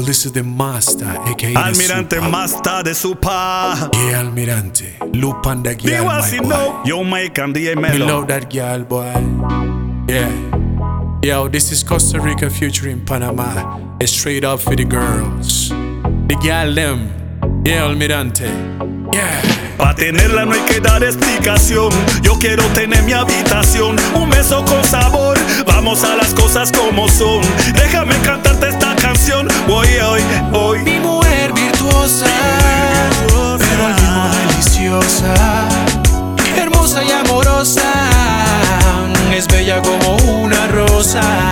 Well, this is the master, aka Almirante. Masta de Supa. Yeah, Almirante. On the girl, my boy. no. Yo Jamaican DJ Me Melo. love that girl, boy. Yeah. Yo, this is Costa Rica featuring Panama. It's straight up for the girls. The girl, them. Yeah, Almirante. Yeah. Pa' tenerla no hay que dar explicación. Yo quiero tener mi habitación, un beso con sabor. Vamos a las cosas como son. Déjame cantarte esta canción. Hoy, hoy, hoy. Mi mujer virtuosa, pero al mismo deliciosa, hermosa y amorosa, es bella como una rosa.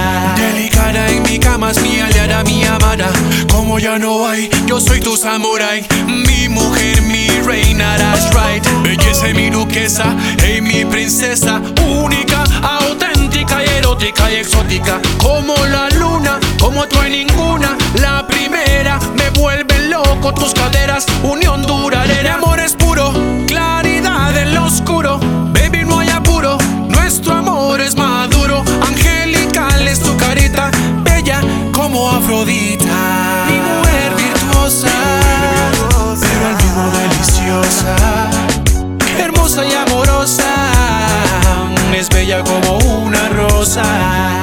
Ya no hay, yo soy tu samurai, mi mujer, mi reina, that's right. Belleza mi duquesa, hey mi princesa, única, auténtica y erótica y exótica, como la luna, como tú hay ninguna, la primera me vuelven loco tus caderas, unión duradera, amor es puro, claridad en lo oscuro, baby no hay apuro, nuestro amor es maduro, angelical es tu carita, bella como Afrodita, hermosa y amorosa, es bella como una rosa.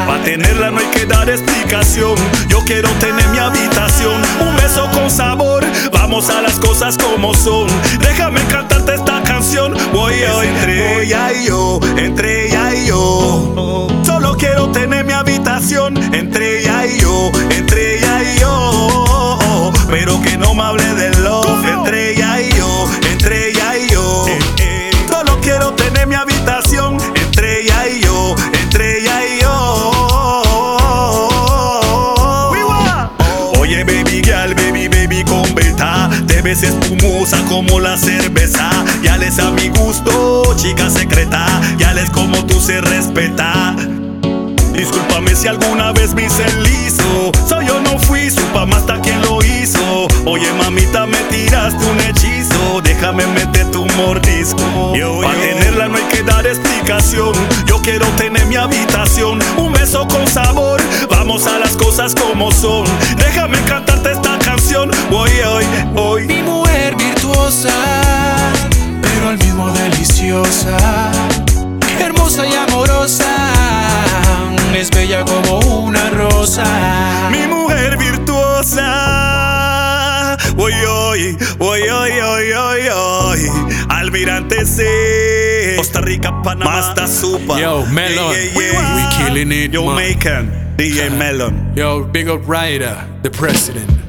Pa' tenerla no hay que dar explicación. Yo quiero tener mi habitación, un beso con sabor. Vamos a las cosas como son. Déjame cantarte esta canción. Voy hoy entre ella y yo, entre beta. Te ves espumosa como la cerveza. Ya les a mi gusto, chica secreta. Ya les como tú se respeta. Discúlpame si alguna vez me hice liso. Soy yo no fui, su mamá hasta quien lo hizo. Oye, mamita, me tiraste un hechizo. Déjame meter tu mordisco. Para tenerla no hay que dar explicación. Yo quiero tener mi habitación, un beso con sabor. Vamos a las cosas como son. Déjame cantarte esta canción. Hoy, hoy. Mi mujer virtuosa, pero al mismo deliciosa, hermosa y amorosa, es bella como una rosa. Mi mujer virtuosa. Hoy, hoy, hoy, hoy, hoy, hoy, hoy. Almirante C. Costa Rica, Panamá. Hasta Supa. Yo, Melon, we killing it, man. Jamaican, DJ Melon. Yo, big up Ryder, the president.